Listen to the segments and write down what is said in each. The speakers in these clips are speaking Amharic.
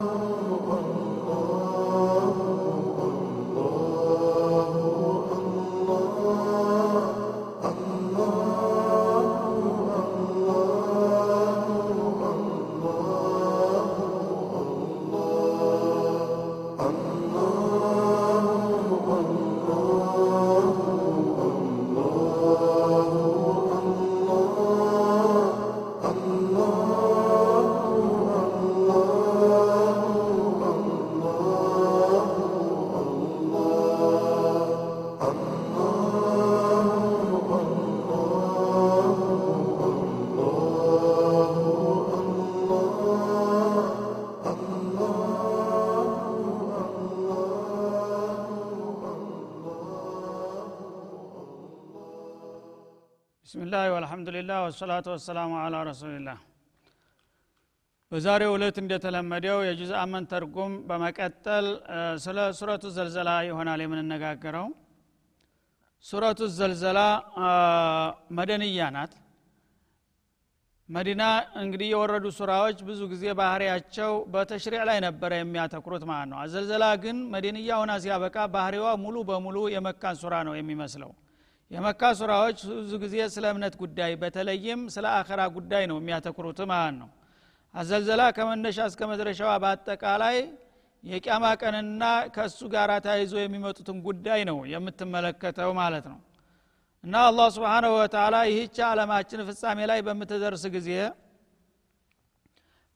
Oh. ወሰላቱ ወሰላሙ አላ ረሱሊላህ። በዛሬው ዕለት እንደተለመደው የጁዝ አመን ተርጉም በመቀጠል ስለ ሱረቱ ዘልዘላ ይሆናል የምንነጋገረው። ሱረቱ ዘልዘላ መደንያ ናት። መዲና እንግዲህ የወረዱ ሱራዎች ብዙ ጊዜ ባህሪያቸው በተሽሪዕ ላይ ነበረ የሚያተኩሩት ማለት ነው። አዘልዘላ ግን መዲንያ ሆና ሲያበቃ ባህሪዋ ሙሉ በሙሉ የመካን ሱራ ነው የሚመስለው የመካ ሱራዎች ብዙ ጊዜ ስለ እምነት ጉዳይ በተለይም ስለ አኸራ ጉዳይ ነው የሚያተኩሩት ማለት ነው። አዘልዘላ ከመነሻ እስከ መድረሻዋ በአጠቃላይ የቅያማ ቀንና ከእሱ ጋር ተያይዞ የሚመጡትን ጉዳይ ነው የምትመለከተው ማለት ነው። እና አላህ ስብሓናሁ ወተላ ይህች አለማችን ፍጻሜ ላይ በምትደርስ ጊዜ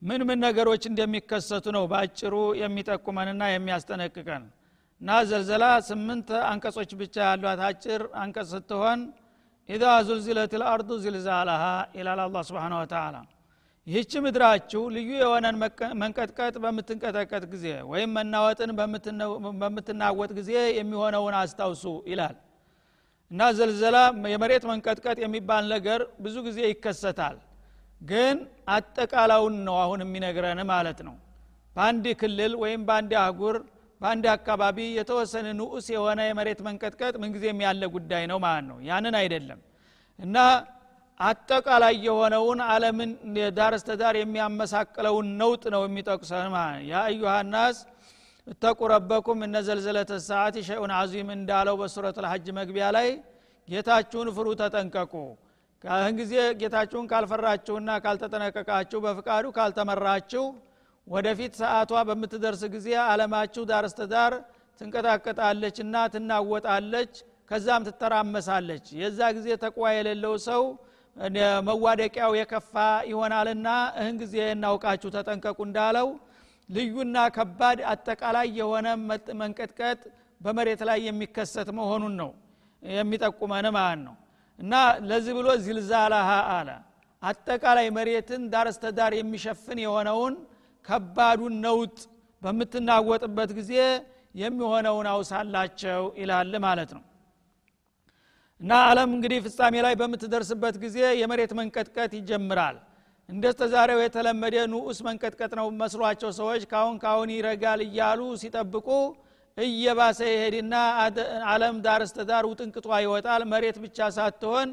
ምን ምን ነገሮች እንደሚከሰቱ ነው በአጭሩ የሚጠቁመንና የሚያስጠነቅቀን እና ዘልዘላ ስምንት አንቀጾች ብቻ ያሏት አጭር አንቀጽ ስትሆን ኢዛ ዙልዚለት ልአርዱ ዝልዛላሃ ይላል አላ ስብን ወተላ ይህች ምድራችሁ ልዩ የሆነን መንቀጥቀጥ በምትንቀጠቀጥ ጊዜ ወይም መናወጥን በምትናወጥ ጊዜ የሚሆነውን አስታውሱ ይላል። እና ዘልዘላ የመሬት መንቀጥቀጥ የሚባል ነገር ብዙ ጊዜ ይከሰታል። ግን አጠቃላውን ነው አሁን የሚነግረን ማለት ነው። በአንድ ክልል ወይም በአንድ አህጉር በአንድ አካባቢ የተወሰነ ንዑስ የሆነ የመሬት መንቀጥቀጥ ምንጊዜም ያለ ጉዳይ ነው ማለት ነው። ያንን አይደለም። እና አጠቃላይ የሆነውን አለምን ዳር እስተዳር የሚያመሳቅለውን ነውጥ ነው የሚጠቅሰን ማለት ነው። ያ አዩሃ ናስ እተቁ ረበኩም እነ ዘልዘለተ ሰዓት ሸኡን አዚም እንዳለው በሱረት ልሐጅ መግቢያ ላይ ጌታችሁን ፍሩ ተጠንቀቁ። ከህን ጊዜ ጌታችሁን ካልፈራችሁና ካልተጠነቀቃችሁ በፍቃዱ ካልተመራችሁ ወደፊት ሰዓቷ በምትደርስ ጊዜ አለማችሁ ዳር እስተዳር ትንቀጣቀጣለች እና ትናወጣለች ከዛም ትተራመሳለች። የዛ ጊዜ ተቋ የሌለው ሰው መዋደቂያው የከፋ ይሆናልና እህን ጊዜ እናውቃችሁ ተጠንቀቁ እንዳለው ልዩና ከባድ አጠቃላይ የሆነ መንቀጥቀጥ በመሬት ላይ የሚከሰት መሆኑን ነው የሚጠቁመን ማለት ነው። እና ለዚህ ብሎ ዝልዛላሃ አለ። አጠቃላይ መሬትን ዳር እስተዳር የሚሸፍን የሆነውን ከባዱን ነውጥ በምትናወጥበት ጊዜ የሚሆነውን አውሳላቸው ይላል ማለት ነው። እና አለም እንግዲህ ፍጻሜ ላይ በምትደርስበት ጊዜ የመሬት መንቀጥቀጥ ይጀምራል። እንደ ዛሬው የተለመደ ንዑስ መንቀጥቀጥ ነው መስሏቸው ሰዎች ካሁን ካሁን ይረጋል እያሉ ሲጠብቁ እየባሰ ይሄድና አለም ዳር እስተዳር ውጥንቅጧ ይወጣል። መሬት ብቻ ሳትሆን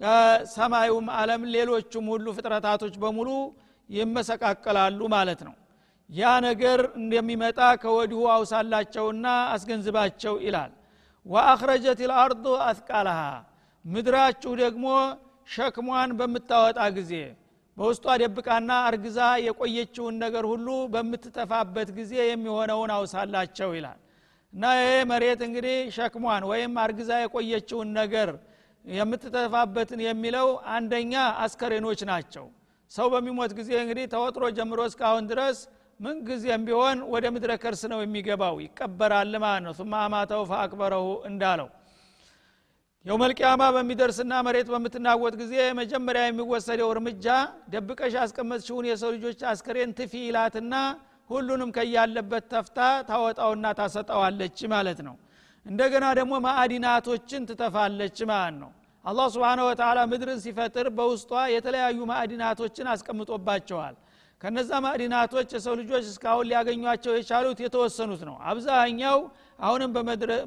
ከሰማዩም አለም ሌሎቹም ሁሉ ፍጥረታቶች በሙሉ ይመሰቃቀላሉ ማለት ነው። ያ ነገር እንደሚመጣ ከወዲሁ አውሳላቸውና አስገንዝባቸው ይላል። ወአኽረጀት ልአርዱ አትቃልሃ ምድራችሁ ደግሞ ሸክሟን በምታወጣ ጊዜ በውስጧ ደብቃና አርግዛ የቆየችውን ነገር ሁሉ በምትጠፋበት ጊዜ የሚሆነውን አውሳላቸው ይላል። እና ይሄ መሬት እንግዲህ ሸክሟን ወይም አርግዛ የቆየችውን ነገር የምትጠፋበትን የሚለው አንደኛ አስከሬኖች ናቸው ሰው በሚሞት ጊዜ እንግዲህ ተወጥሮ ጀምሮ እስካሁን ድረስ ምን ጊዜም ቢሆን ወደ ምድረ ከርስ ነው የሚገባው። ይቀበራል ማለት ነው። ثم አማተው ፈአክበረሁ እንዳለው የውመልቅያማ በሚደርስና መሬት በምትናወጥ ጊዜ መጀመሪያ የሚወሰደው እርምጃ ደብቀሽ ያስቀመጥሽውን የሰው ልጆች አስከሬን ትፊ ይላትና ሁሉንም ከያለበት ተፍታ ታወጣውና ታሰጠዋለች ማለት ነው። እንደገና ደግሞ ማዕዲናቶችን ትተፋለች ማለት ነው አላህ ስብሓነ ወተላ ምድርን ሲፈጥር በውስጧ የተለያዩ ማዕዲናቶችን አስቀምጦባቸዋል። ከነዛ ማዕዲናቶች የሰው ልጆች እስካሁን ሊያገኟቸው የቻሉት የተወሰኑት ነው። አብዛኛው አሁንም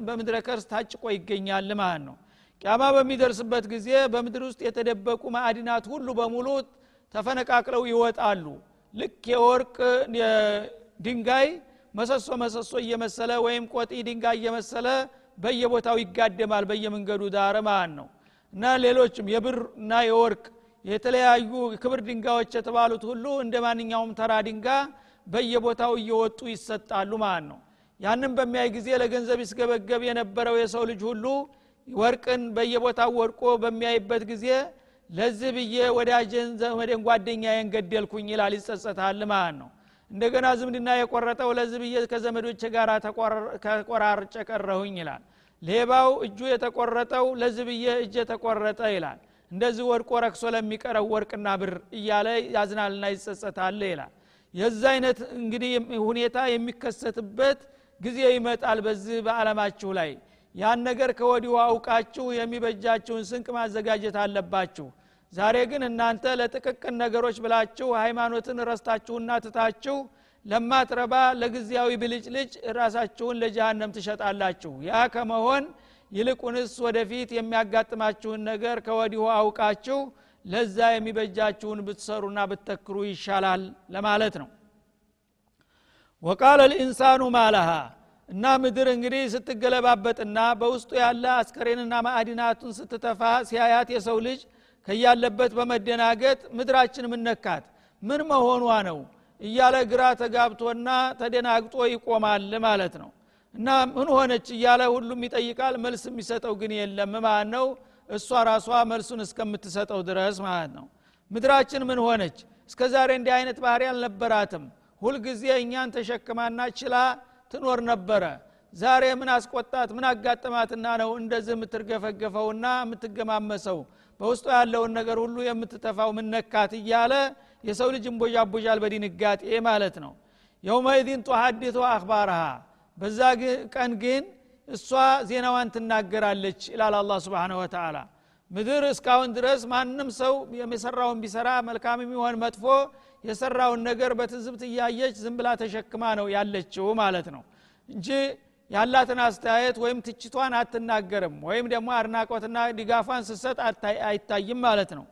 በምድረ ከርስ ታጭቆ ይገኛል ማለት ነው። ቅያማ በሚደርስበት ጊዜ በምድር ውስጥ የተደበቁ ማዕዲናት ሁሉ በሙሉ ተፈነቃቅለው ይወጣሉ። ልክ የወርቅ ድንጋይ መሰሶ መሰሶ እየመሰለ ወይም ቆጢ ድንጋይ እየመሰለ በየቦታው ይጋደማል በየመንገዱ ዳር ማለት ነው እና ሌሎችም የብር እና የወርቅ የተለያዩ ክብር ድንጋዮች የተባሉት ሁሉ እንደ ማንኛውም ተራ ድንጋ በየቦታው እየወጡ ይሰጣሉ ማለት ነው። ያንም በሚያይ ጊዜ ለገንዘብ ይስገበገብ የነበረው የሰው ልጅ ሁሉ ወርቅን በየቦታው ወድቆ በሚያይበት ጊዜ ለዚህ ብዬ ወዳጀን ዘመዴን ጓደኛዬን ገደልኩኝ ይላል ይጸጸታል ማለት ነው። እንደገና ዝምድና የቆረጠው ለዚህ ብዬ ከዘመዶች ጋር ተቆራርጨ ቀረሁኝ ይላል ሌባው እጁ የተቆረጠው ለዚህ ብዬ እጅ የተቆረጠ ይላል። እንደዚህ ወድቆ ረክሶ ለሚቀረው ወርቅና ብር እያለ ያዝናልና ይጸጸታል ይላል። የዛ አይነት እንግዲህ ሁኔታ የሚከሰትበት ጊዜ ይመጣል በዚህ በዓለማችሁ ላይ። ያን ነገር ከወዲሁ አውቃችሁ የሚበጃችሁን ስንቅ ማዘጋጀት አለባችሁ። ዛሬ ግን እናንተ ለጥቅቅን ነገሮች ብላችሁ ሃይማኖትን ረስታችሁና ትታችሁ ለማትረባ ለጊዜያዊ ብልጭልጭ ራሳችሁን ለጀሃነም ትሸጣላችሁ። ያ ከመሆን ይልቁንስ ወደፊት የሚያጋጥማችሁን ነገር ከወዲሁ አውቃችሁ ለዛ የሚበጃችሁን ብትሰሩና ብትተክሩ ይሻላል ለማለት ነው። ወቃለ ልኢንሳኑ ማለሃ እና ምድር እንግዲህ ስትገለባበጥና በውስጡ ያለ አስከሬንና ማዕድናቱን ስትተፋ ሲያያት የሰው ልጅ ከያለበት በመደናገጥ ምድራችን ምነካት ምን መሆኗ ነው እያለ ግራ ተጋብቶና ተደናግጦ ይቆማል ማለት ነው። እና ምን ሆነች እያለ ሁሉም ይጠይቃል። መልስ የሚሰጠው ግን የለም። ማለት ነው እሷ ራሷ መልሱን እስከምትሰጠው ድረስ ማለት ነው። ምድራችን ምን ሆነች? እስከ ዛሬ እንዲህ አይነት ባህሪ አልነበራትም። ሁልጊዜ እኛን ተሸክማና ችላ ትኖር ነበረ ዛሬ ምን አስቆጣት? ምን አጋጥማትና ነው እንደዚህ የምትርገፈገፈውና የምትገማመሰው? በውስጡ ያለውን ነገር ሁሉ የምትተፋው ምነካት እያለ የሰው ልጅ እንቦዣቦዣል በድንጋጤ ማለት ነው። የውመይዲን ጡሐዲቱ አክባርሃ በዛ ቀን ግን እሷ ዜናዋን ትናገራለች ይላል አላ ስብን ወተላ ምድር እስካሁን ድረስ ማንም ሰው የሰራውን ቢሰራ መልካም የሚሆን መጥፎ የሰራውን ነገር በትዝብት እያየች ዝም ብላ ተሸክማ ነው ያለችው ማለት ነው። እንጂ ያላትን አስተያየት ወይም ትችቷን አትናገርም ወይም ደግሞ አድናቆትና ድጋፏን ስሰጥ አይታይም ማለት ነው።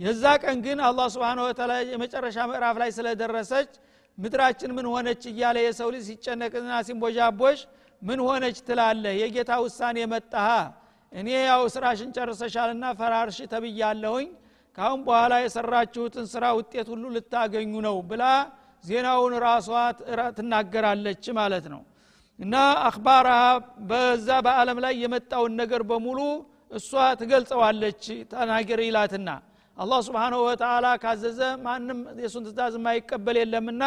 የዛ ቀን ግን አላህ ስብን ወተላ የመጨረሻ ምዕራፍ ላይ ስለደረሰች ምድራችን ምን ሆነች እያለ የሰው ልጅ ሲጨነቅና ሲንቦዣቦሽ ምን ሆነች ትላለህ? የጌታ ውሳኔ መጣሃ እኔ ያው ስራሽን ጨርሰሻልና ፈራርሽ ተብያለሁኝ። ካሁን በኋላ የሰራችሁትን ስራ ውጤት ሁሉ ልታገኙ ነው ብላ ዜናውን ራሷ ትናገራለች ማለት ነው እና አክባራሃ በዛ በአለም ላይ የመጣውን ነገር በሙሉ እሷ ትገልጸዋለች ተናገር ይላትና። አላህ ስብንሁ ወተላ ካዘዘ ማንም የሱን ትእዛዝ የማይቀበል የለምና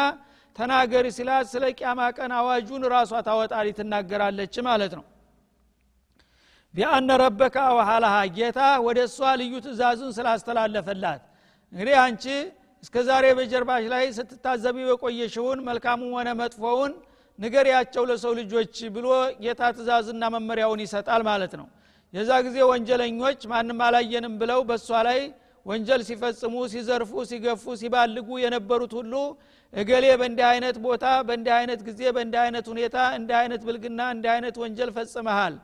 ተናገሪ ሲላት ስለ ቅያማ ቀን አዋጁን ራሷ ታወጣሪ ትናገራለች ማለት ነው። ቢአነ ረበከ አውሃላሃ ጌታ ወደ እሷ ልዩ ትእዛዙን ስላስተላለፈላት። እንግዲህ አንቺ እስከ ዛሬ በጀርባሽ ላይ ስትታዘቢው የቆየሽውን መልካሙን ሆነ መጥፎውን ንገሪያቸው ለሰው ልጆች ብሎ ጌታ ትእዛዝና መመሪያውን ይሰጣል ማለት ነው። የዛ ጊዜ ወንጀለኞች ማንም አላየንም ብለው በእሷ ላይ ወንጀል ሲፈጽሙ ሲዘርፉ ሲገፉ ሲባልጉ የነበሩት ሁሉ እገሌ በእንዲህ አይነት ቦታ በእንዲህ አይነት ጊዜ በእንዲህ አይነት ሁኔታ እንዲህ አይነት ብልግና እንዲህ አይነት ወንጀል ፈጽመሃል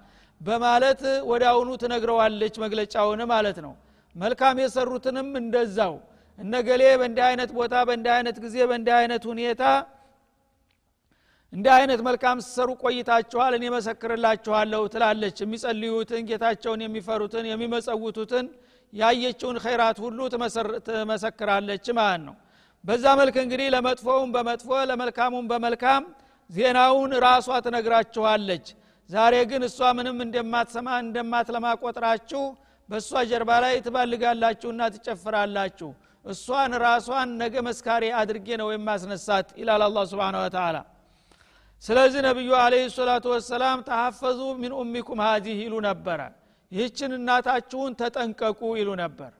በማለት አሁኑ ትነግረዋለች መግለጫውን ማለት ነው። መልካም የሰሩትንም እንደዛው። እነገሌ በእንዲህ አይነት ቦታ በእንዲህ አይነት ጊዜ በእንዲህ አይነት ሁኔታ እንዲህ አይነት መልካም ስሰሩ ቆይታችኋል እኔ መሰክርላችኋለሁ ትላለች። የሚጸልዩትን ጌታቸውን የሚፈሩትን የሚመጸውቱትን ያየችውን ኸይራት ሁሉ ትመሰክራለች ማለት ነው። በዛ መልክ እንግዲህ ለመጥፎውም በመጥፎ ለመልካሙም በመልካም ዜናውን ራሷ ትነግራችኋለች። ዛሬ ግን እሷ ምንም እንደማትሰማ እንደማትለማ ቆጥራችሁ በእሷ ጀርባ ላይ ትባልጋላችሁና ትጨፍራላችሁ። እሷን ራሷን ነገ መስካሪ አድርጌ ነው የማስነሳት ይላል አላ ስብን ወተላ ስለዚህ ነቢዩ አለህ ሰላቱ ወሰላም ተሐፈዙ ሚን ኡሚኩም ሀዚህ ይሉ ነበረ። ይህችን እናታችሁን ተጠንቀቁ ይሉ ነበር።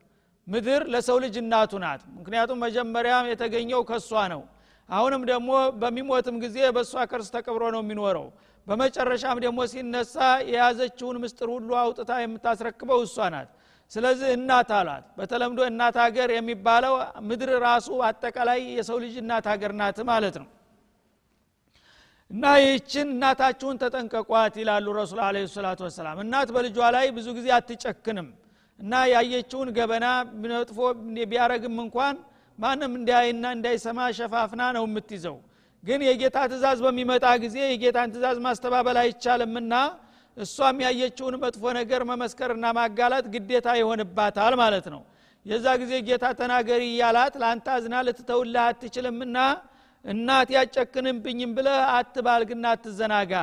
ምድር ለሰው ልጅ እናቱ ናት። ምክንያቱም መጀመሪያም የተገኘው ከእሷ ነው። አሁንም ደግሞ በሚሞትም ጊዜ በእሷ ከርስ ተቀብሮ ነው የሚኖረው። በመጨረሻም ደግሞ ሲነሳ የያዘችውን ምስጥር ሁሉ አውጥታ የምታስረክበው እሷ ናት። ስለዚህ እናት አላት። በተለምዶ እናት ሀገር የሚባለው ምድር ራሱ አጠቃላይ የሰው ልጅ እናት ሀገር ናት ማለት ነው እና ይህችን እናታችሁን ተጠንቀቋት ይላሉ ረሱል አለ ሰላቱ ወሰላም። እናት በልጇ ላይ ብዙ ጊዜ አትጨክንም እና ያየችውን ገበና መጥፎ ቢያረግም እንኳን ማንም እንዳይና እንዳይሰማ ሸፋፍና ነው የምትይዘው። ግን የጌታ ትእዛዝ በሚመጣ ጊዜ የጌታን ትእዛዝ ማስተባበል አይቻልምና እሷም ያየችውን መጥፎ ነገር መመስከርና ማጋላት ግዴታ ይሆንባታል ማለት ነው። የዛ ጊዜ ጌታ ተናገሪ እያላት ለአንተ አዝና ልትተውልህ አትችልምና እናት ያጨክንብኝም ብለህ አትባልግና አትዘናጋ።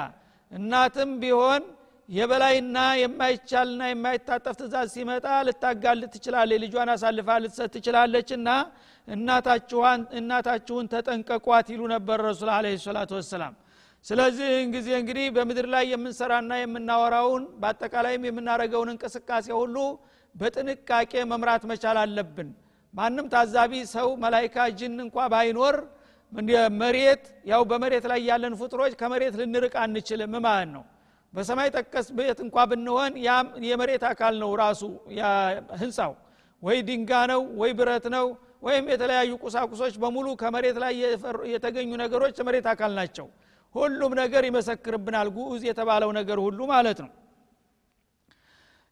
እናትም ቢሆን የበላይና የማይቻልና የማይታጠፍ ትእዛዝ ሲመጣ ልታጋልጥ ትችላለች ልጇን አሳልፋ ልትሰጥ ትችላለች እና እናታችሁን ተጠንቀቋት ይሉ ነበር ረሱል አለ ሰላቱ ወሰላም። ስለዚህ ጊዜ እንግዲህ በምድር ላይ የምንሰራና የምናወራውን በአጠቃላይም የምናደረገውን እንቅስቃሴ ሁሉ በጥንቃቄ መምራት መቻል አለብን። ማንም ታዛቢ ሰው መላይካ ጅን እንኳ ባይኖር መሬት ያው በመሬት ላይ ያለን ፍጥሮች ከመሬት ልንርቅ አንችልም ማለት ነው። በሰማይ ጠቀስ ቤት እንኳ ብንሆን የመሬት አካል ነው ራሱ ህንፃው። ወይ ድንጋ ነው ወይ ብረት ነው ወይም የተለያዩ ቁሳቁሶች በሙሉ ከመሬት ላይ የተገኙ ነገሮች የመሬት አካል ናቸው። ሁሉም ነገር ይመሰክርብናል ጉዑዝ የተባለው ነገር ሁሉ ማለት ነው።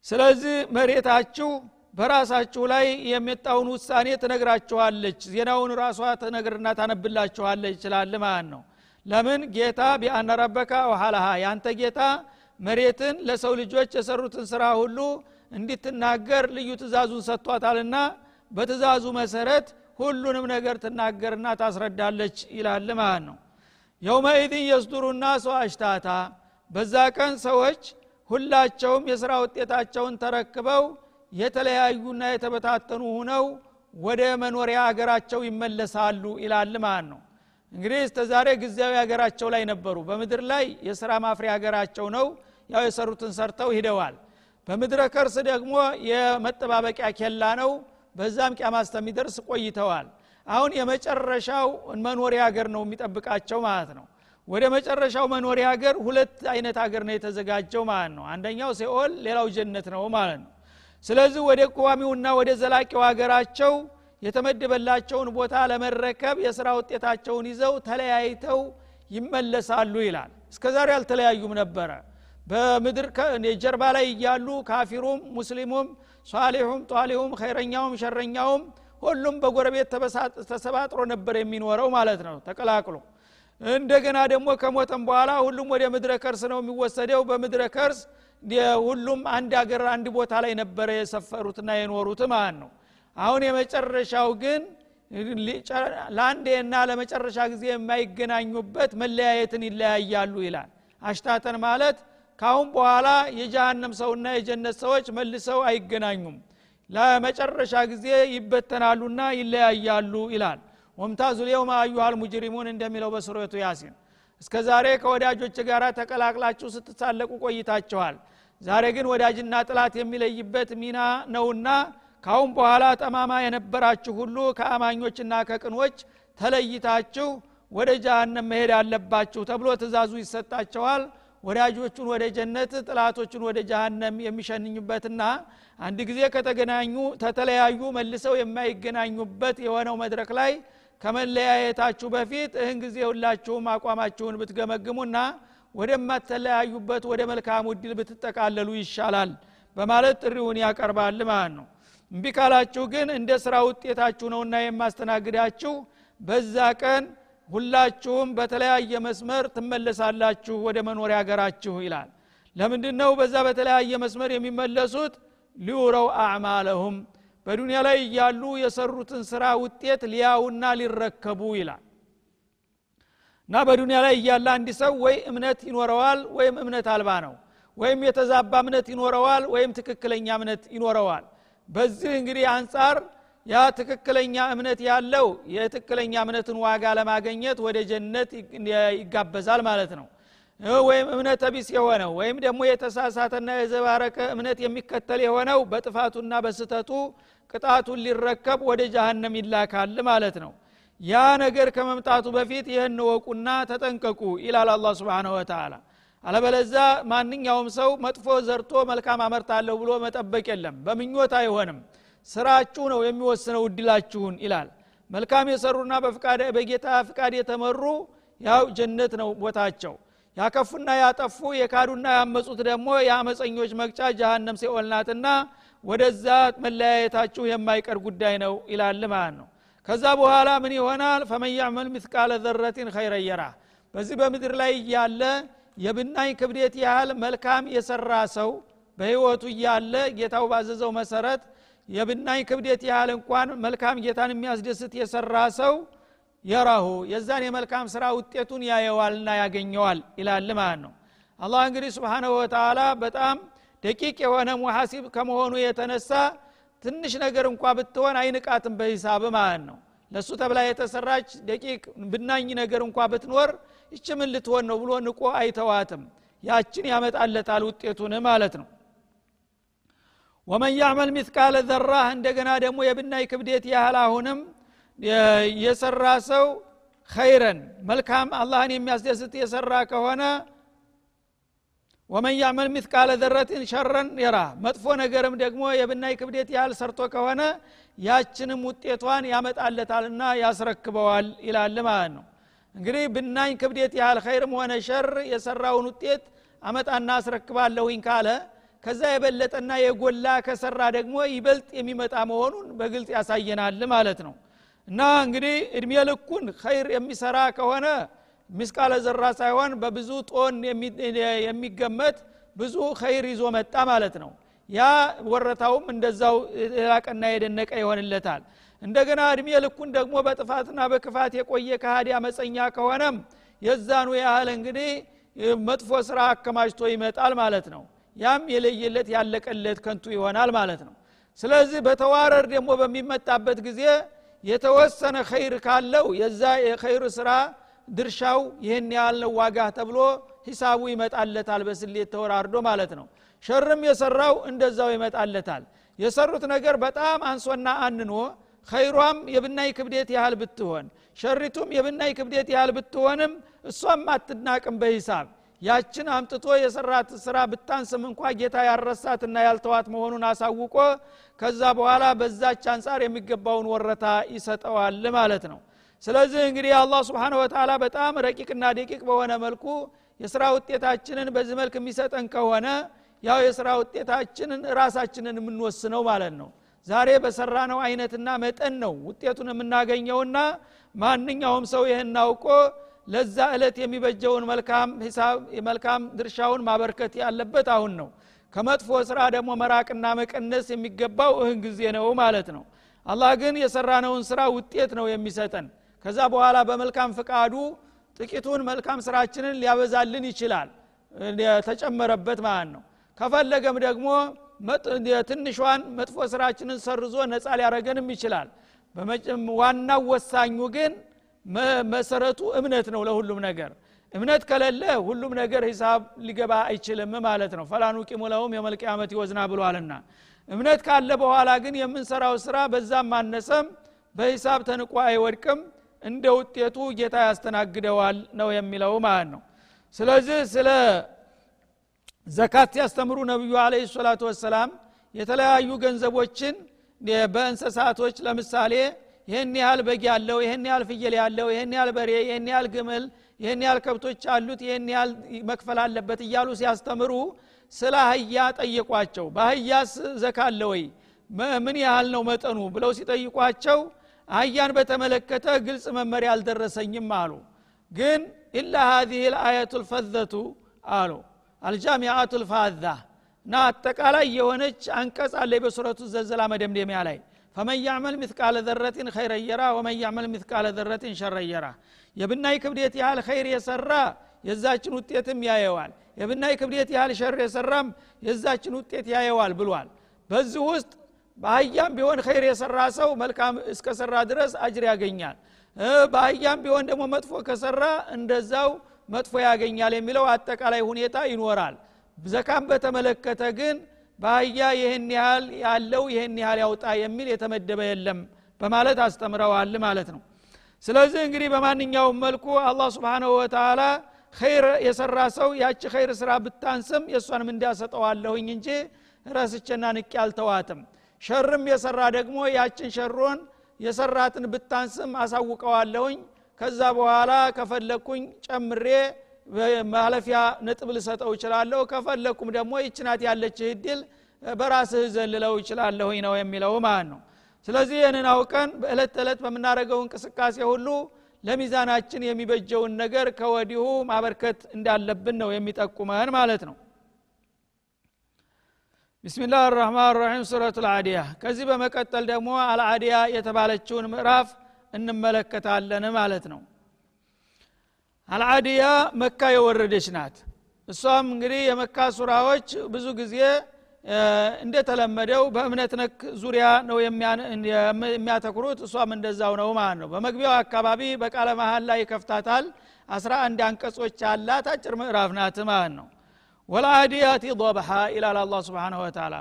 ስለዚህ መሬታችሁ በራሳችሁ ላይ የመጣውን ውሳኔ ትነግራችኋለች። ዜናውን ራሷ ትነግርና ታነብላችኋለች ይችላል ማለት ነው። ለምን? ጌታ ቢአነ ረበካ ወሃላሃ ያንተ ጌታ መሬትን ለሰው ልጆች የሰሩትን ስራ ሁሉ እንዲትናገር ልዩ ትእዛዙን ሰጥቷታልና በትእዛዙ መሰረት ሁሉንም ነገር ትናገርና ታስረዳለች ይላል ማለት ነው። የውመኢድን የስዱሩና ሰው አሽታታ በዛ ቀን ሰዎች ሁላቸውም የሥራ ውጤታቸውን ተረክበው የተለያዩና የተበታተኑ ሁነው ወደ መኖሪያ አገራቸው ይመለሳሉ ይላል ማለት ነው። እንግዲህ እስተ ዛሬ ጊዜያዊ ሀገራቸው ላይ ነበሩ። በምድር ላይ የስራ ማፍሪያ ሀገራቸው ነው። ያው የሰሩትን ሰርተው ሂደዋል። በምድረ ከርስ ደግሞ የመጠባበቂያ ኬላ ነው። በዛም ቂያማ እስከሚደርስ ቆይተዋል። አሁን የመጨረሻው መኖሪያ ሀገር ነው የሚጠብቃቸው ማለት ነው። ወደ መጨረሻው መኖሪያ ሀገር ሁለት አይነት ሀገር ነው የተዘጋጀው ማለት ነው። አንደኛው ሲኦል ሌላው ጀነት ነው ማለት ነው ስለዚህ ወደ ቋሚውና ወደ ዘላቂው ሀገራቸው የተመደበላቸውን ቦታ ለመረከብ የስራ ውጤታቸውን ይዘው ተለያይተው ይመለሳሉ ይላል። እስከ ዛሬ አልተለያዩም ነበረ። በምድር ጀርባ ላይ እያሉ ካፊሩም ሙስሊሙም ሷሊሁም ጧሊሁም ኸይረኛውም ሸረኛውም ሁሉም በጎረቤት ተሰባጥሮ ነበር የሚኖረው ማለት ነው ተቀላቅሎ። እንደገና ደግሞ ከሞተም በኋላ ሁሉም ወደ ምድረ ከርስ ነው የሚወሰደው። በምድረ ከርስ ሁሉም አንድ አገር አንድ ቦታ ላይ ነበረ የሰፈሩትና የኖሩት ማለት ነው። አሁን የመጨረሻው ግን ለአንዴና ለመጨረሻ ጊዜ የማይገናኙበት መለያየትን ይለያያሉ ይላል። አሽታተን ማለት ካሁን በኋላ የጀሃነም ሰውና የጀነት ሰዎች መልሰው አይገናኙም። ለመጨረሻ ጊዜ ይበተናሉና ይለያያሉ ይላል። ወምታዙ ሊየውም አዩሃል ሙጅሪሙን እንደሚለው በሱረቱ ያሲን። እስከ ዛሬ ከወዳጆች ጋር ተቀላቅላችሁ ስትሳለቁ ቆይታችኋል ዛሬ ግን ወዳጅና ጥላት የሚለይበት ሚና ነውና ካሁን በኋላ ጠማማ የነበራችሁ ሁሉ ከአማኞችና ከቅኖች ተለይታችሁ ወደ ጀሃነም መሄድ አለባችሁ ተብሎ ትእዛዙ ይሰጣቸዋል። ወዳጆቹን ወደ ጀነት ጥላቶቹን ወደ ጀሃነም የሚሸንኙበትና አንድ ጊዜ ከተገናኙ ተተለያዩ መልሰው የማይገናኙበት የሆነው መድረክ ላይ ከመለያየታችሁ በፊት እህን ጊዜ ሁላችሁም አቋማችሁን ብትገመግሙና ወደማተለያዩበት ወደ መልካም ውድል ብትጠቃለሉ ይሻላል በማለት ጥሪውን ያቀርባል ማለት ነው። እምቢ ካላችሁ ግን እንደ ስራ ውጤታችሁ ነውና የማስተናግዳችሁ። በዛ ቀን ሁላችሁም በተለያየ መስመር ትመለሳላችሁ ወደ መኖሪያ ሀገራችሁ ይላል። ለምንድ ነው በዛ በተለያየ መስመር የሚመለሱት? ሊውረው አዕማለሁም። በዱንያ ላይ እያሉ የሰሩትን ስራ ውጤት ሊያውና ሊረከቡ ይላል እና በዱንያ ላይ እያለ አንድ ሰው ወይ እምነት ይኖረዋል ወይም እምነት አልባ ነው ወይም የተዛባ እምነት ይኖረዋል ወይም ትክክለኛ እምነት ይኖረዋል። በዚህ እንግዲህ አንጻር ያ ትክክለኛ እምነት ያለው የትክክለኛ እምነትን ዋጋ ለማገኘት ወደ ጀነት ይጋበዛል ማለት ነው። ወይም እምነት ቢስ የሆነው ወይም ደግሞ የተሳሳተና የዘባረቀ እምነት የሚከተል የሆነው በጥፋቱና በስተቱ ቅጣቱን ሊረከብ ወደ ጃሃንም ይላካል ማለት ነው ያ ነገር ከመምጣቱ በፊት ይህን ወቁና ተጠንቀቁ ይላል አላ ስብን ወተላ አለበለዛ ማንኛውም ሰው መጥፎ ዘርቶ መልካም አመርታለሁ ብሎ መጠበቅ የለም በምኞት አይሆንም። ስራችሁ ነው የሚወስነው እድላችሁን ይላል። መልካም የሰሩና በጌታ ፍቃድ የተመሩ ያው ጀነት ነው ቦታቸው። ያከፉና ያጠፉ የካዱና ያመፁት ደግሞ የአመፀኞች መቅጫ ጀሃነም ሲኦል ናትና ወደዛ መለያየታችሁ የማይቀር ጉዳይ ነው ይላል ማለት ነው ከዛ በኋላ ምን ይሆናል? ፈመን ያዕመል ምትቃለ ዘረቲን ኸይረየራ በዚህ በምድር ላይ እያለ የብናኝ ክብደት ያህል መልካም የሰራ ሰው በህይወቱ እያለ ጌታው ባዘዘው መሰረት የብናኝ ክብደት ያህል እንኳን መልካም ጌታን የሚያስደስት የሰራ ሰው የራሁ የዛን የመልካም ስራ ውጤቱን ያየዋልና ያገኘዋል ይላል ማለት ነው። አላህ እንግዲህ ስብሓንሁ ወተላ በጣም ደቂቅ የሆነ ሙሐሲብ ከመሆኑ የተነሳ ትንሽ ነገር እንኳ ብትሆን አይንቃትም በሂሳብ ማለት ነው። ለእሱ ተብላ የተሰራች ደቂቅ ብናኝ ነገር እንኳ ብትኖር ይች ምን ልትሆን ነው ብሎ ንቆ አይተዋትም። ያችን ያመጣለታል ውጤቱን ማለት ነው። ወመን ያዕመል ሚትቃለ ዘራህ እንደገና ደግሞ የብናይ ክብደት ያህል አሁንም የሰራ ሰው ኸይረን መልካም አላህን የሚያስደስት የሰራ ከሆነ ومن يعمل مثقال ذرة شرا يره መጥፎ ነገርም ደግሞ የብናኝ ክብደት ያህል ሰርቶ ከሆነ ያችንም ውጤቷን ያመጣለታልና ያስረክበዋል ይላል ማለት ነው። እንግዲህ ብናኝ ክብደት ያህል ኸይርም ሆነ ሸር የሰራውን ውጤት አመጣና አስረክባለሁኝ ካለ ከዛ የበለጠና የጎላ ከሰራ ደግሞ ይበልጥ የሚመጣ መሆኑን በግልጽ ያሳየናል ማለት ነው። እና እንግዲህ እድሜ ልኩን ኸይር የሚሰራ ከሆነ ሚስቃለ ዘራ ሳይሆን በብዙ ጦን የሚገመት ብዙ ኸይር ይዞ መጣ ማለት ነው። ያ ወረታውም እንደዛው የላቀና የደነቀ ይሆንለታል። እንደገና እድሜ ልኩን ደግሞ በጥፋትና በክፋት የቆየ ከሃዲ አመፀኛ ከሆነም የዛኑ ያህል እንግዲህ መጥፎ ስራ አከማችቶ ይመጣል ማለት ነው። ያም የለየለት ያለቀለት ከንቱ ይሆናል ማለት ነው። ስለዚህ በተዋረር ደግሞ በሚመጣበት ጊዜ የተወሰነ ኸይር ካለው የዛ የኸይር ስራ ድርሻው ይህን ያህል ነው ዋጋ ተብሎ ሂሳቡ ይመጣለታል በስሌት ተወራርዶ ማለት ነው። ሸርም የሰራው እንደዛው ይመጣለታል። የሰሩት ነገር በጣም አንሶና አንኖ ኸይሯም የብናይ ክብደት ያህል ብትሆን ሸሪቱም የብናይ ክብደት ያህል ብትሆንም እሷም አትናቅም በሂሳብ። ያችን አምጥቶ የሰራት ስራ ብታንስም እንኳ ጌታ ያረሳትና ያልተዋት መሆኑን አሳውቆ ከዛ በኋላ በዛች አንጻር የሚገባውን ወረታ ይሰጠዋል ማለት ነው ስለዚህ እንግዲህ አላህ ስብሓን ወተላ በጣም ረቂቅና ደቂቅ በሆነ መልኩ የስራ ውጤታችንን በዚህ መልክ የሚሰጠን ከሆነ ያው የስራ ውጤታችንን ራሳችንን የምንወስነው ማለት ነው። ዛሬ በሰራነው አይነትና መጠን ነው ውጤቱን የምናገኘውና ማንኛውም ሰው ይህን አውቆ ለዛ እለት የሚበጀውን መልካም ሂሳብ መልካም ድርሻውን ማበርከት ያለበት አሁን ነው። ከመጥፎ ስራ ደግሞ መራቅና መቀነስ የሚገባው እህን ጊዜ ነው ማለት ነው። አላህ ግን የሰራነውን ስራ ውጤት ነው የሚሰጠን ከዛ በኋላ በመልካም ፍቃዱ ጥቂቱን መልካም ስራችንን ሊያበዛልን ይችላል። ተጨመረበት ማለት ነው። ከፈለገም ደግሞ ትንሿን መጥፎ ስራችንን ሰርዞ ነፃ ሊያረገንም ይችላል። ዋናው ወሳኙ ግን መሰረቱ እምነት ነው ለሁሉም ነገር። እምነት ከሌለ ሁሉም ነገር ሂሳብ ሊገባ አይችልም ማለት ነው። ፈላኑ ቂሙ ለሁም የመልቅያመት ይወዝና ብሏልና። እምነት ካለ በኋላ ግን የምንሰራው ስራ በዛም ማነሰም በሂሳብ ተንቆ አይወድቅም እንደ ውጤቱ ጌታ ያስተናግደዋል ነው የሚለው ማለት ነው። ስለዚህ ስለ ዘካት ሲያስተምሩ ነቢዩ አለ ሰላቱ ወሰላም የተለያዩ ገንዘቦችን በእንስሳቶች ለምሳሌ ይህን ያህል በግ ያለው ይህን ያህል ፍየል ያለው ይህን ያህል በሬ ይህን ያህል ግመል ይህን ያህል ከብቶች አሉት ይህን ያህል መክፈል አለበት እያሉ ሲያስተምሩ ስለ አህያ ጠየቋቸው። በአህያስ ዘካ አለ ወይ? ምን ያህል ነው መጠኑ ብለው ሲጠይቋቸው አህያን በተመለከተ ግልጽ መመሪያ አልደረሰኝም አሉ። ግን ኢላ ሀዚህ ልአየቱ ልፈዘቱ አሉ። አልጃሚአቱ ልፋዛ እና አጠቃላይ የሆነች አንቀጽ አለ በሱረቱ ዘልዘላ መደምደሚያ ላይ። فمن يعمل مثقال ذرة خيرا يره ومن يعمل مثقال ذرة شرا يره የብናኝ ክብደት ያህል ኸይር የሰራ የዛችን ውጤትም ያየዋል። የብናኝ ክብደት ያህል ሸር የሰራም የዛችን ውጤት ያየዋል ብሏል። በዚህ ውስጥ በአህያም ቢሆን ኸይር የሰራ ሰው መልካም እስከሰራ ድረስ አጅር ያገኛል። በአህያም ቢሆን ደግሞ መጥፎ ከሰራ እንደዛው መጥፎ ያገኛል የሚለው አጠቃላይ ሁኔታ ይኖራል። ዘካም በተመለከተ ግን በአህያ ይህን ያህል ያለው ይህን ያህል ያውጣ የሚል የተመደበ የለም በማለት አስተምረዋል ማለት ነው። ስለዚህ እንግዲህ በማንኛውም መልኩ አላህ ስብንሁ ወተላ ኸይር የሰራ ሰው ያቺ ኸይር ስራ ብታንስም የእሷንም እንዲያሰጠዋለሁኝ እንጂ ረስቸና ንቅ አልተዋትም ሸርም የሰራ ደግሞ ያችን ሸሮን የሰራትን ብታንስም አሳውቀዋለሁኝ። ከዛ በኋላ ከፈለግኩኝ ጨምሬ ማለፊያ ነጥብ ልሰጠው ይችላለሁ ከፈለግኩም ደግሞ ይችናት ያለች እድል በራስህ ዘልለው ይችላለሁኝ ነው የሚለው ማለት ነው። ስለዚህ ይህንን አውቀን በዕለት ተዕለት በምናደረገው እንቅስቃሴ ሁሉ ለሚዛናችን የሚበጀውን ነገር ከወዲሁ ማበርከት እንዳለብን ነው የሚጠቁመን ማለት ነው ቢስሚላህ አራህማን ራሒም ሱረቱ ልአዲያ ከዚህ በመቀጠል ደግሞ አልአዲያ የተባለችውን ምዕራፍ እንመለከታለን ማለት ነው። አልአዲያ መካ የወረደች ናት። እሷም እንግዲህ የመካ ሱራዎች ብዙ ጊዜ እንደተለመደው በእምነት ነክ ዙሪያ ነው የሚያተኩሩት። እሷም እንደዛው ነው ማለት ነው። በመግቢያው አካባቢ በቃለ መሀል ላይ ይከፍታታል። አስራ አንድ አንቀጾች አላት አጭር ምዕራፍ ናት ማለት ነው ወልአዲያቲ ضبሓ ይላል አላ ስብን ወተላ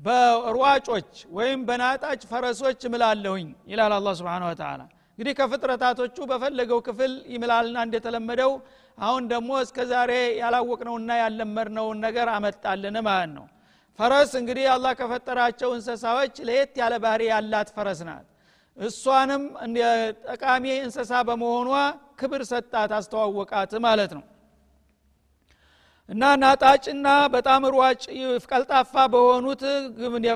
በሯጮች ወይም በናጣጭ ፈረሶች እምላለሁኝ ይላል አላ ስብን ወተላ እንግዲህ ከፍጥረታቶቹ በፈለገው ክፍል ይምላልና እንደተለመደው አሁን ደግሞ እስከ ዛሬ ያላወቅነውና ያለመድነውን ነገር አመጣልን ማለት ነው። ፈረስ እንግዲህ አላህ ከፈጠራቸው እንስሳዎች ለየት ያለ ባህሪ ያላት ፈረስ ናት። እሷንም ጠቃሚ እንስሳ በመሆኗ ክብር ሰጣት አስተዋወቃት ማለት ነው እና ናጣጭና በጣም ሯጭ ቀልጣፋ በሆኑት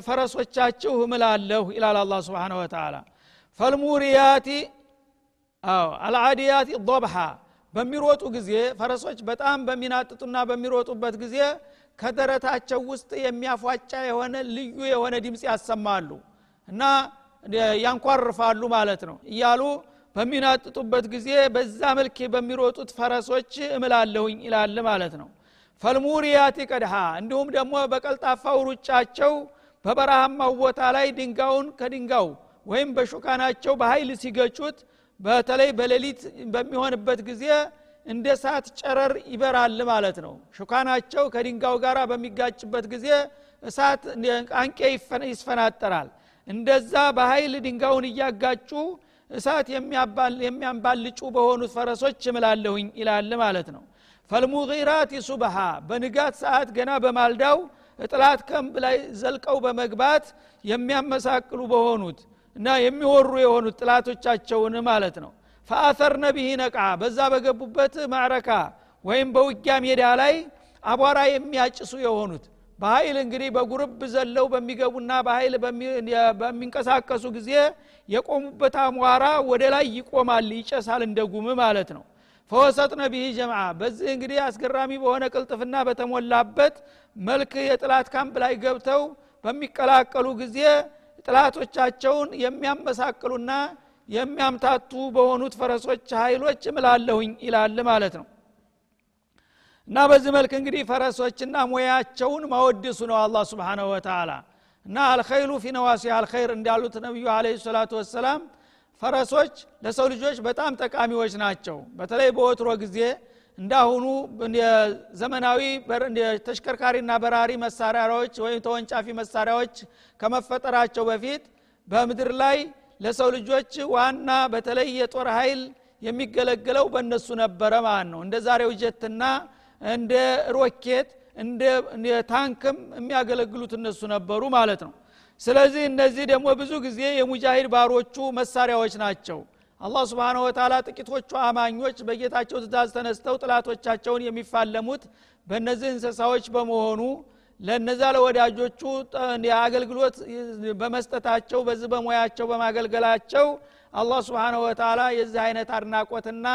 ፈረሶቻችሁ እምላለሁ ይላል አላ ስብን ወተላ ፈልሙሪያቲ አዎ ضبሓ በሚሮጡ ጊዜ ፈረሶች በጣም በሚናጥጡና በሚሮጡበት ጊዜ ከደረታቸው ውስጥ የሚያፏጫ የሆነ ልዩ የሆነ ድምፅ ያሰማሉ እና ያንኳርፋሉ ማለት ነው እያሉ በሚናጥጡበት ጊዜ በዛ መልክ በሚሮጡት ፈረሶች እምላለሁኝ ይላል ማለት ነው ፈልሙሪያቲ ቀድሃ እንዲሁም ደግሞ በቀልጣፋው ሩጫቸው በበረሃማው ቦታ ላይ ድንጋውን ከድንጋው ወይም በሹካናቸው በኃይል ሲገጩት በተለይ በሌሊት በሚሆንበት ጊዜ እንደ እሳት ጨረር ይበራል ማለት ነው። ሹካናቸው ከድንጋው ጋር በሚጋጭበት ጊዜ እሳት አንቄ ይስፈናጠራል። እንደዛ በኃይል ድንጋውን እያጋጩ እሳት የሚያንባልጩ በሆኑት ፈረሶች እምላለሁኝ ይላል ማለት ነው ፈልሙጊራት ሱብሃ በንጋት ሰዓት ገና በማልዳው እጥላት ከምብ ላይ ዘልቀው በመግባት የሚያመሳቅሉ በሆኑት እና የሚወሩ የሆኑት ጥላቶቻቸውን ማለት ነው። ፈአተርነ ቢሂ ነቃ በዛ በገቡበት ማዕረካ ወይም በውጊያ ሜዳ ላይ አቧራ የሚያጭሱ የሆኑት። በኃይል እንግዲህ በጉርብ ዘለው በሚገቡና በኃይል በሚንቀሳቀሱ ጊዜ የቆሙበት አሟራ ወደ ላይ ይቆማል ይጨሳል እንደ ጉም ማለት ነው ፈወሰጥነ ቢሂ ጀምዓ። በዚህ እንግዲህ አስገራሚ በሆነ ቅልጥፍና በተሞላበት መልክ የጥላት ካምፕ ላይ ገብተው በሚቀላቀሉ ጊዜ ጥላቶቻቸውን የሚያመሳቅሉና የሚያምታቱ በሆኑት ፈረሶች ኃይሎች እምላለሁኝ ይላል ማለት ነው። እና በዚህ መልክ እንግዲህ ፈረሶችና ሙያቸውን ማወድሱ ነው አላ ስብንሁ ወተላ እና አልኸይሉ ፊ ነዋሲ አልኸይር እንዳሉት ነቢዩ አለ ሰላቱ ወሰላም ፈረሶች ለሰው ልጆች በጣም ጠቃሚዎች ናቸው። በተለይ በወትሮ ጊዜ እንዳሁኑ ዘመናዊ ተሽከርካሪና በራሪ መሳሪያዎች ወይም ተወንጫፊ መሳሪያዎች ከመፈጠራቸው በፊት በምድር ላይ ለሰው ልጆች ዋና በተለይ የጦር ኃይል የሚገለገለው በእነሱ ነበረ ማለት ነው። እንደ ዛሬው ጀትና እንደ ሮኬት እንደ ታንክም የሚያገለግሉት እነሱ ነበሩ ማለት ነው ስለዚህ እነዚህ ደግሞ ብዙ ጊዜ የሙጃሂድ ባሮቹ መሳሪያዎች ናቸው። አላህ ስብንሁ ወተላ ጥቂቶቹ አማኞች በጌታቸው ትእዛዝ ተነስተው ጥላቶቻቸውን የሚፋለሙት በእነዚህ እንስሳዎች በመሆኑ ለነዛ ለወዳጆቹ አገልግሎት በመስጠታቸው በዚህ በሙያቸው በማገልገላቸው አላህ ስብንሁ ወተላ የዚህ አይነት አድናቆትና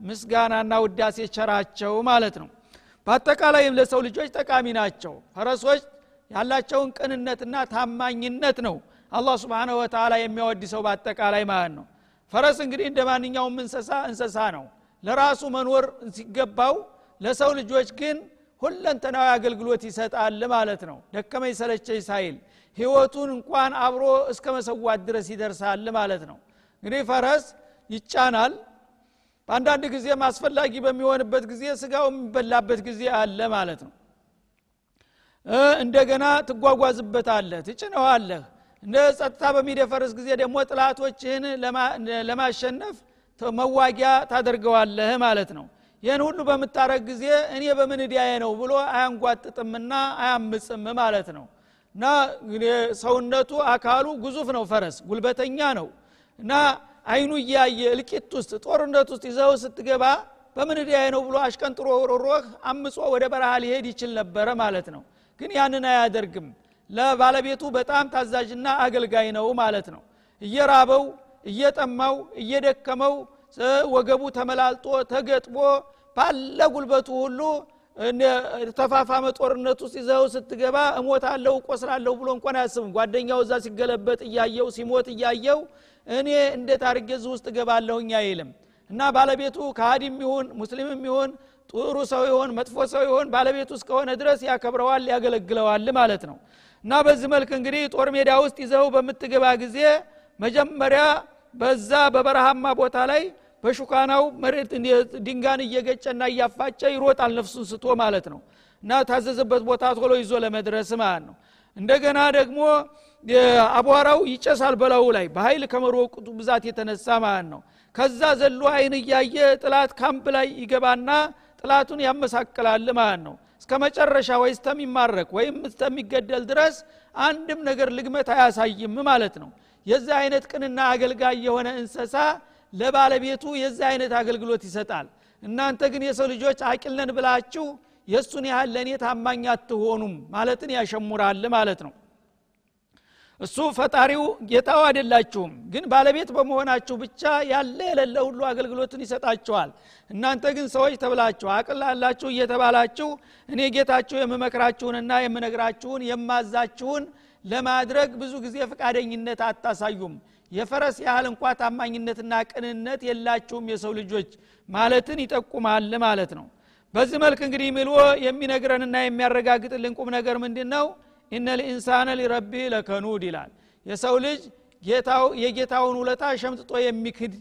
ምስጋናና ውዳሴ ቸራቸው ማለት ነው። በአጠቃላይም ለሰው ልጆች ጠቃሚ ናቸው። ፈረሶች ያላቸውን ቅንነትና ታማኝነት ነው አላህ ስብንሁ ወተላ የሚያወድሰው በአጠቃላይ ማለት ነው። ፈረስ እንግዲህ እንደ ማንኛውም እንሰሳ እንሰሳ ነው። ለራሱ መኖር ሲገባው ለሰው ልጆች ግን ሁለንተናዊ አገልግሎት ይሰጣል ማለት ነው። ደከመኝ ሰለቸኝ ሳይል ህይወቱን እንኳን አብሮ እስከ መሰዋት ድረስ ይደርሳል ማለት ነው። እንግዲህ ፈረስ ይጫናል። በአንዳንድ ጊዜም አስፈላጊ በሚሆንበት ጊዜ ስጋው የሚበላበት ጊዜ አለ ማለት ነው እንደገና ትጓጓዝበታለህ ትጭነዋለህ። እንደ ጸጥታ በሚደፈርስ ጊዜ ደግሞ ጥላቶችህን ለማሸነፍ መዋጊያ ታደርገዋለህ ማለት ነው። ይህን ሁሉ በምታረግ ጊዜ እኔ በምን እዲያየ ነው ብሎ አያንጓጥጥምና አያምፅም ማለት ነው። እና ሰውነቱ አካሉ ግዙፍ ነው ፈረስ ጉልበተኛ ነው። እና አይኑ እያየ እልቂት ውስጥ ጦርነት ውስጥ ይዘው ስትገባ በምን እዲያየ ነው ብሎ አሽቀንጥሮ ሮሮህ አምጾ ወደ በረሃ ሊሄድ ይችል ነበረ ማለት ነው ግን ያንን አያደርግም። ለባለቤቱ በጣም ታዛዥና አገልጋይ ነው ማለት ነው። እየራበው እየጠማው እየደከመው ወገቡ ተመላልጦ ተገጥቦ ባለ ጉልበቱ ሁሉ ተፋፋመ ጦርነት ውስጥ ይዘው ስትገባ እሞታለሁ እቆስላለሁ ብሎ እንኳን አያስብም። ጓደኛው እዛ ሲገለበጥ እያየው ሲሞት እያየው እኔ እንዴት አርጌ እዚህ ውስጥ እገባለሁኝ አይልም። እና ባለቤቱ ከሃዲም ይሁን ሙስሊምም ይሁን ጥሩ ሰው ይሆን መጥፎ ሰው ይሆን ባለቤቱ እስከሆነ ድረስ ያከብረዋል ያገለግለዋል ማለት ነው። እና በዚህ መልክ እንግዲህ ጦር ሜዳ ውስጥ ይዘው በምትገባ ጊዜ መጀመሪያ በዛ በበረሃማ ቦታ ላይ በሹካናው መሬት ድንጋን እየገጨና እያፋጨ ይሮጣል ነፍሱን ስቶ ማለት ነው። እና ታዘዘበት ቦታ ቶሎ ይዞ ለመድረስ ማለት ነው። እንደገና ደግሞ አቧራው ይጨሳል በላዩ ላይ በኃይል ከመሮቁቱ ብዛት የተነሳ ማለት ነው። ከዛ ዘሎ አይን እያየ ጥላት ካምፕ ላይ ይገባና ጥላቱን ያመሳቅላል ማለት ነው። እስከ መጨረሻ ወይ እስተሚማረክ ወይም እስተሚገደል ድረስ አንድም ነገር ልግመት አያሳይም ማለት ነው። የዚህ አይነት ቅንና አገልጋይ የሆነ እንሰሳ ለባለቤቱ የዚህ አይነት አገልግሎት ይሰጣል። እናንተ ግን የሰው ልጆች አቂልነን ብላችሁ የእሱን ያህል ለእኔ ታማኝ አትሆኑም ማለትን ያሸሙራል ማለት ነው እሱ ፈጣሪው ጌታው አይደላችሁም ግን ባለቤት በመሆናችሁ ብቻ ያለ የሌለ ሁሉ አገልግሎትን ይሰጣችኋል። እናንተ ግን ሰዎች ተብላችሁ አቅል አላችሁ እየተባላችሁ እኔ ጌታችሁ የምመክራችሁንና የምነግራችሁን የማዛችሁን ለማድረግ ብዙ ጊዜ ፈቃደኝነት አታሳዩም። የፈረስ ያህል እንኳ ታማኝነትና ቅንነት የላችሁም የሰው ልጆች ማለትን ይጠቁማል ማለት ነው። በዚህ መልክ እንግዲህ ምሎ የሚነግረንና የሚያረጋግጥልን ቁም ነገር ምንድን ነው ኢነ ልኢንሳነ ሊረቢ ለከኑድ ይላል። የሰው ልጅ ጌታው የጌታውን ውለታ ሸምጥጦ የሚክድ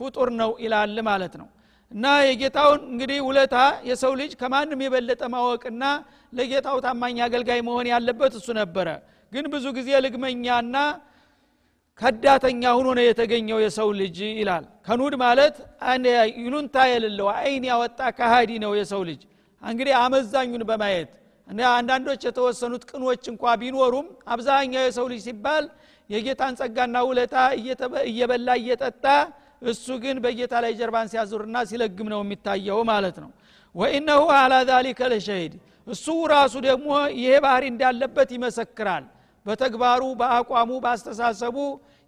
ፍጡር ነው ይላል ማለት ነው። እና የጌታውን እንግዲህ ውለታ የሰው ልጅ ከማንም የበለጠ ማወቅና ለጌታው ታማኝ አገልጋይ መሆን ያለበት እሱ ነበረ። ግን ብዙ ጊዜ ልግመኛና ከዳተኛ ሁኖ ነው የተገኘው የሰው ልጅ ይላል። ከኑድ ማለት ይሉንታ የሌለው አይን ያወጣ ካሃዲ ነው የሰው ልጅ። እንግዲህ አመዛኙን በማየት አንዳንዶች የተወሰኑት ቅኖች እንኳ ቢኖሩም አብዛኛው የሰው ልጅ ሲባል የጌታን ጸጋና ውለታ እየበላ እየጠጣ እሱ ግን በጌታ ላይ ጀርባን ሲያዙርና ሲለግም ነው የሚታየው ማለት ነው። ወኢነሁ አላ ዛሊከ ለሸሂድ። እሱ ራሱ ደግሞ ይሄ ባህሪ እንዳለበት ይመሰክራል። በተግባሩ በአቋሙ በአስተሳሰቡ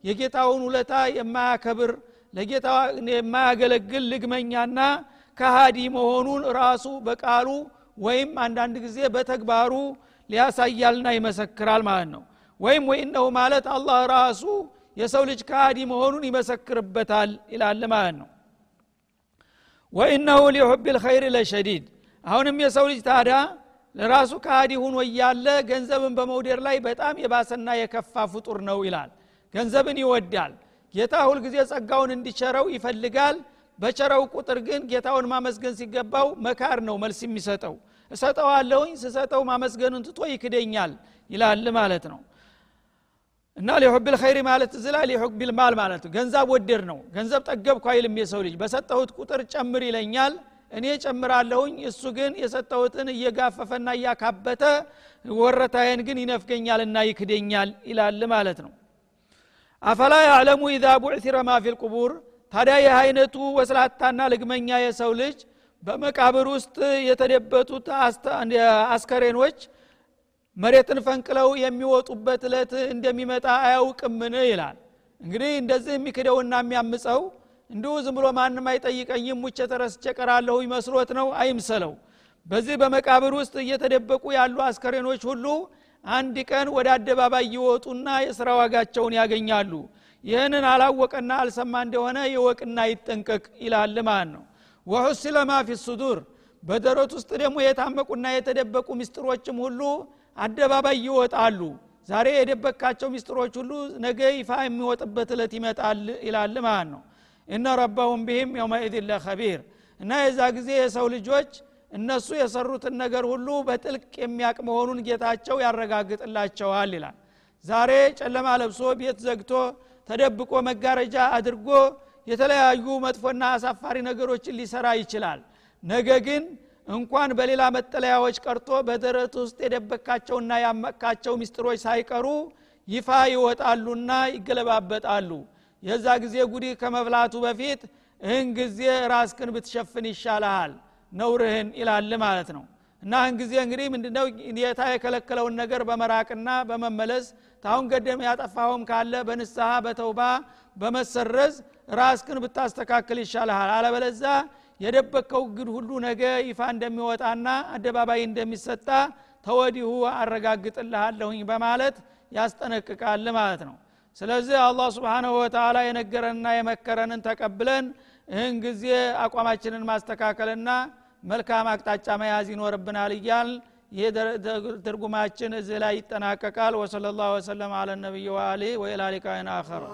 የጌታውን ውለታ የማያከብር ለጌታ የማያገለግል ልግመኛና ከሃዲ መሆኑን ራሱ በቃሉ ወይም አንዳንድ ጊዜ በተግባሩ ሊያሳያልና ይመሰክራል ማለት ነው። ወይም ወይነሁ ማለት አላህ ራሱ የሰው ልጅ ከሃዲ መሆኑን ይመሰክርበታል ይላል ማለት ነው። ወኢነሁ ሊሑብ ልኸይር ለሸዲድ። አሁንም የሰው ልጅ ታዲያ ለራሱ ከሃዲ ሁኖ እያለ ገንዘብን በመውደድ ላይ በጣም የባሰና የከፋ ፍጡር ነው ይላል። ገንዘብን ይወዳል። ጌታ ሁልጊዜ ጸጋውን እንዲቸረው ይፈልጋል በቸረው ቁጥር ግን ጌታውን ማመስገን ሲገባው መካር ነው መልስ የሚሰጠው። እሰጠዋለሁኝ ስሰጠው ማመስገኑን ትቶ ይክደኛል ይላል ማለት ነው። እና ሊሑብ ልኸይር ማለት እዝላ ሊሑብ ልማል ማለት ገንዘብ ወደድ ነው። ገንዘብ ጠገብኩ አይልም የሰው ልጅ። በሰጠሁት ቁጥር ጨምር ይለኛል። እኔ ጨምራለሁኝ እሱ ግን የሰጠሁትን እየጋፈፈና እያካበተ ወረታዬን ግን ይነፍገኛልና ይክደኛል ይላል ማለት ነው። አፈላ ያዕለሙ ኢዛ ቡዕሲረ ማ ፊ ልቁቡር ታዲያ ይህ አይነቱ ወስላታና ልግመኛ የሰው ልጅ በመቃብር ውስጥ የተደበቱት አስከሬኖች መሬትን ፈንቅለው የሚወጡበት እለት እንደሚመጣ አያውቅምን? ይላል። እንግዲህ እንደዚህ የሚክደውና የሚያምፀው እንዲሁ ዝም ብሎ ማንም አይጠይቀኝም ሙቼ ተረስቼ ቀራለሁ መስሎት ነው? አይምሰለው። በዚህ በመቃብር ውስጥ እየተደበቁ ያሉ አስከሬኖች ሁሉ አንድ ቀን ወደ አደባባይ ይወጡና የስራ ዋጋቸውን ያገኛሉ ይህንን አላወቀና አልሰማ እንደሆነ ይወቅና ይጠንቀቅ ይላል ማለት ነው። ወሑስለ ማ ሱዱር በደረት ውስጥ ደግሞ የታመቁና የተደበቁ ሚስጥሮችም ሁሉ አደባባይ ይወጣሉ። ዛሬ የደበካቸው ሚስጥሮች ሁሉ ነገ ይፋ የሚወጥበት እለት ይመጣል ይላል ማለት ነው። እነ ረበሁም ቢህም የውመኢድን ለኸቢር እና የዛ ጊዜ የሰው ልጆች እነሱ የሰሩትን ነገር ሁሉ በጥልቅ የሚያቅ መሆኑን ጌታቸው ያረጋግጥላቸዋል ይላል። ዛሬ ጨለማ ለብሶ ቤት ዘግቶ ተደብቆ መጋረጃ አድርጎ የተለያዩ መጥፎና አሳፋሪ ነገሮችን ሊሰራ ይችላል። ነገ ግን እንኳን በሌላ መጠለያዎች ቀርቶ በደረት ውስጥ የደበካቸውና ያመካቸው ሚስጥሮች ሳይቀሩ ይፋ ይወጣሉና ይገለባበጣሉ። የዛ ጊዜ ጉዲ ከመብላቱ በፊት እህን ጊዜ ራስክን ብትሸፍን ይሻልሃል ነውርህን ይላል ማለት ነው። እና ህን ጊዜ እንግዲህ ምንድነው ጌታ የከለከለውን ነገር በመራቅና በመመለስ ታሁን ገደም ያጠፋውም ካለ በንስሐ በተውባ በመሰረዝ ራስክን ብታስተካክል ይሻልሃል። አለበለዛ የደበቀው ግድ ሁሉ ነገ ይፋ እንደሚወጣና አደባባይ እንደሚሰጣ ተወዲሁ አረጋግጥልሃለሁኝ በማለት ያስጠነቅቃል ማለት ነው። ስለዚህ አላህ ስብንሁ ወተላ የነገረንና የመከረንን ተቀብለን ይህን ጊዜ አቋማችንን ማስተካከልና መልካም አቅጣጫ መያዝ ይኖርብናል እያል ይህ ትርጉማችን እዚህ ላይ ይጠናቀቃል። ወሰለ ላሁ ወሰለም አለ ነቢይ ወአሊህ ወኢላ ሊቃይን አኸር